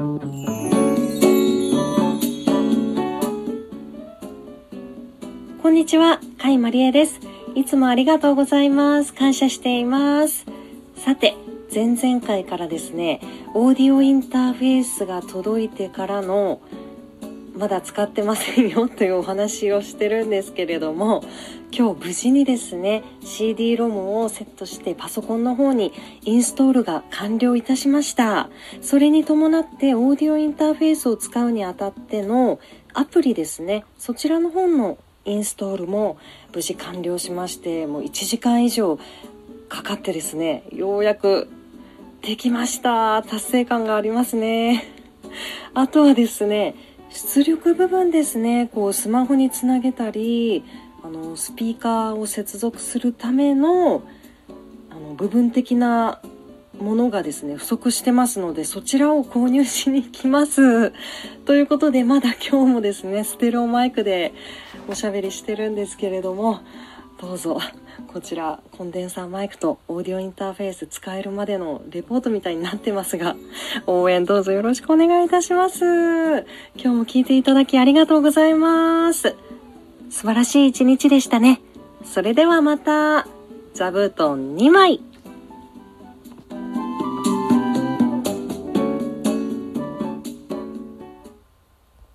こんにちは、甲斐まりえです。いつもありがとうございます。感謝しています。さて、前々回からですね、オーディオインターフェースが届いてからのまだ使ってませんよというお話をしてるんですけれども今日無事にですね CD ロムをセットしてパソコンの方にインストールが完了いたしました。それに伴ってオーディオインターフェースを使うにあたってのアプリですねそちらの方のインストールも無事完了しましてもう1時間以上かかってですねようやくできました。達成感がありますね。あとはですね出力部分ですね。こうスマホにつなげたりあのスピーカーを接続するためのあの部分的なものがですね不足してますのでそちらを購入しに行きます。ということでまだ今日もですねステレオマイクでおしゃべりしてるんですけれどもどうぞこちらコンデンサーマイクとオーディオインターフェース使えるまでのレポートみたいになってますが 応援どうぞよろしくお願いいたします。今日も聞いていただきありがとうございます。素晴らしい一日でしたね。それではまた座布団2枚。